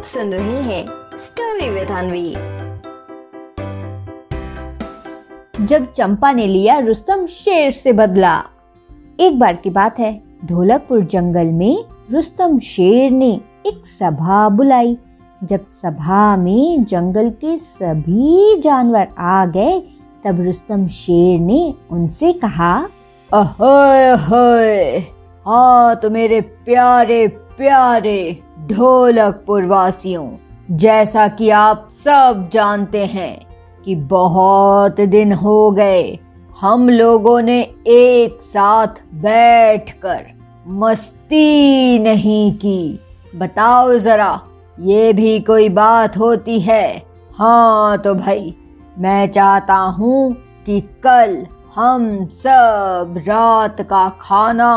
आप सुन रहे हैं स्टोरी विद अनवी जब चंपा ने लिया रुस्तम शेर से बदला। एक बार की बात है, ढोलकपुर जंगल में रुस्तम शेर ने एक सभा बुलाई। जब सभा में जंगल के सभी जानवर आ गए, तब रुस्तम शेर ने उनसे कहा अहोय हाँ तो मेरे प्यारे प्यारे ढोलकपुर वासियों जैसा कि आप सब जानते हैं कि बहुत दिन हो गए, हम लोगों ने एक साथ बैठकर मस्ती नहीं की। बताओ जरा, ये भी कोई बात होती है? हाँ तो भाई, मैं चाहता हूँ कि कल हम सब रात का खाना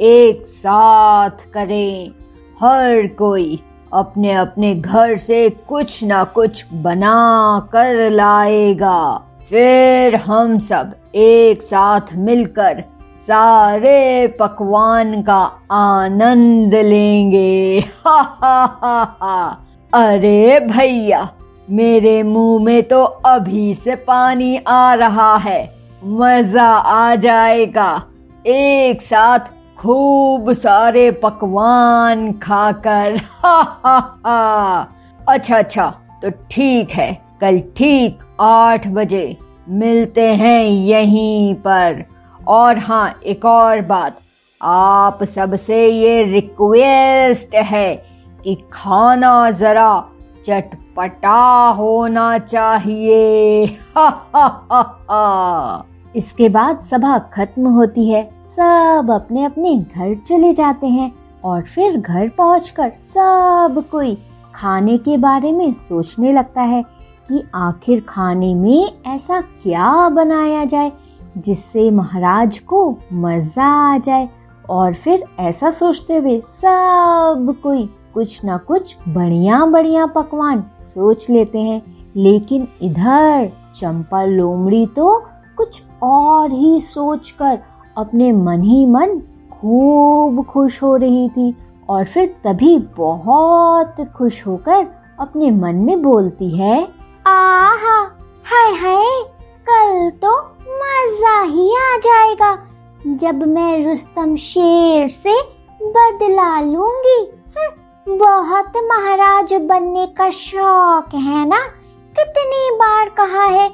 एक साथ करें। हर कोई अपने अपने घर से कुछ ना कुछ बना कर लाएगा। फिर हम सब एक साथ मिलकर सारे पकवान का आनंद लेंगे। हा हा हा हा। अरे भैया, मेरे मुँह में तो अभी से पानी आ रहा है। मज़ा आ जाएगा। एक साथ खूब सारे पकवान खाकर, हा हा हा। अच्छा अच्छा तो ठीक है, कल ठीक आठ बजे मिलते हैं यहीं पर। और हाँ एक और बात, आप सबसे ये रिक्वेस्ट है कि खाना जरा चटपटा होना चाहिए। हा हा हा हा। इसके बाद सभा खत्म होती है। सब अपने अपने घर चले जाते हैं और फिर घर पहुंचकर सब कोई खाने के बारे में सोचने लगता है कि आखिर खाने में ऐसा क्या बनाया जाए जिससे महाराज को मज़ा आ जाए और फिर ऐसा सोचते हुए सब कोई कुछ ना कुछ बढ़िया बढ़िया पकवान सोच लेते हैं। लेकिन इधर चंपा लोमड़ी तो कुछ और ही सोचकर अपने मन ही मन खूब खुश हो रही थी और फिर तभी बहुत खुश होकर अपने मन में बोलती है आहा हाय हाय कल तो मज़ा ही आ जाएगा। जब मैं रुस्तम शेर से बदला लूँगी। हम्म, बहुत महाराज बनने का शौक है ना? कितनी बार कहा है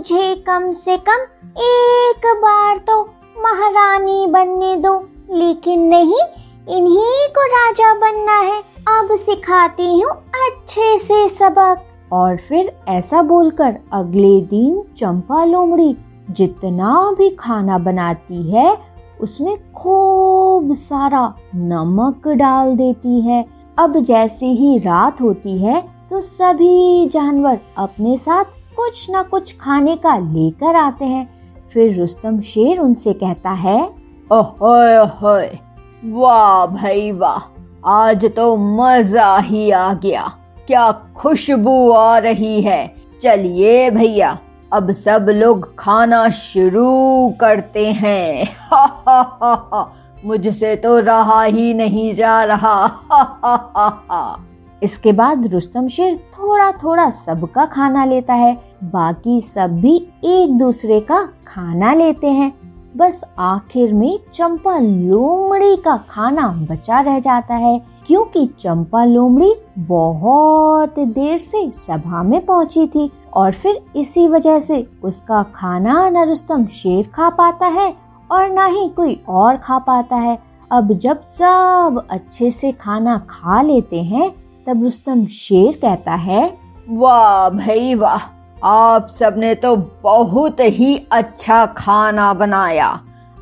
मुझे कम से कम एक बार तो महारानी बनने दो। लेकिन नहीं, इन्हीं को राजा बनना है। अब सिखाती हूँ अच्छे से सबक। और फिर ऐसा बोलकर अगले दिन चंपा लोमड़ी जितना भी खाना बनाती है, उसमें खूब सारा नमक डाल देती है। अब जैसे ही रात होती है तो सभी जानवर अपने साथ कुछ ना कुछ खाने का लेकर आते हैं। फिर रुस्तम शेर उनसे कहता है ओहोय ओहोय वाह भाई वाह, आज तो मज़ा ही आ गया। क्या खुशबू आ रही है। चलिए भैया, अब सब लोग खाना शुरू करते हैं। हा हा हा हा। मुझसे तो रहा ही नहीं जा रहा। हा हा हा हा। इसके बाद रुस्तम शेर थोड़ा थोड़ा सबका खाना लेता है, बाकी सब भी एक दूसरे का खाना लेते हैं। बस आखिर में चंपा लोमड़ी का खाना बचा रह जाता है, क्योंकि चंपा लोमड़ी बहुत देर से सभा में पहुँची थी और फिर इसी वजह से उसका खाना न रुस्तम शेर खा पाता है और न ही कोई और खा पाता है। अब जब सब अच्छे से खाना खा लेते हैं तब रुस्तम शेर कहता है, वाह भाई वाह, आप सबने तो बहुत ही अच्छा खाना बनाया।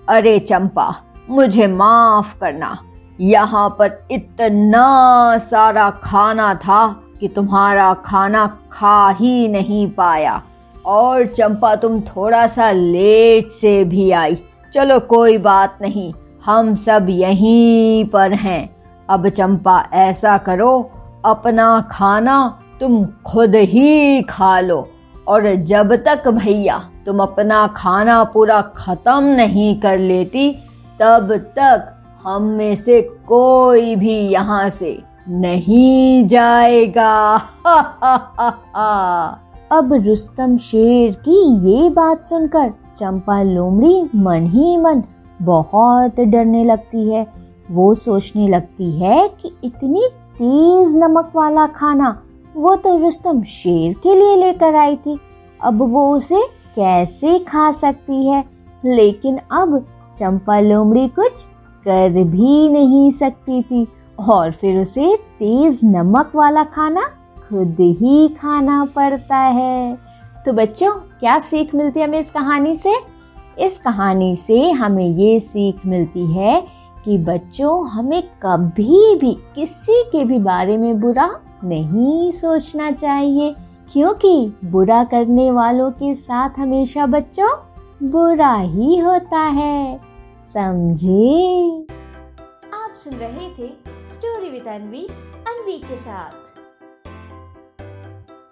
अरे चंपा, मुझे माफ़ करना, यहाँ पर इतना सारा खाना था कि तुम्हारा खाना खा ही नहीं पाया। और चंपा, तुम थोड़ा सा लेट से भी आई। चलो कोई बात नहीं, हम सब यहीं पर हैं। अब चंपा, ऐसा करो अपना खाना तुम खुद ही खा लो। और जब तक भैया तुम अपना खाना पूरा खत्म नहीं कर लेती, तब तक हम में से कोई भी यहाँ से नहीं जाएगा। अब रुस्तम शेर की ये बात सुनकर चंपा लोमड़ी मन ही मन बहुत डरने लगती है। वो सोचने लगती है कि इतनी तेज नमक वाला खाना। वो तो रुस्तम शेर के लिए लेकर आई थी। अब वो उसे कैसे खा सकती है? लेकिन अब चंपा लोमड़ी कुछ कर भी नहीं सकती थी। और फिर उसे तेज नमक वाला खाना खुद ही खाना पड़ता है। तो बच्चों, क्या सीख मिलती है हमें इस कहानी से? इस कहानी से हमें ये सीख मिलती है कि बच्चों, हमें कभी भी, किसी के भी बारे में बुरा नहीं सोचना चाहिए, क्योंकि बुरा करने वालों के साथ हमेशा बच्चों, बुरा ही होता है। समझे? आप सुन रहे थे स्टोरी विद अनवी अनवी के साथ।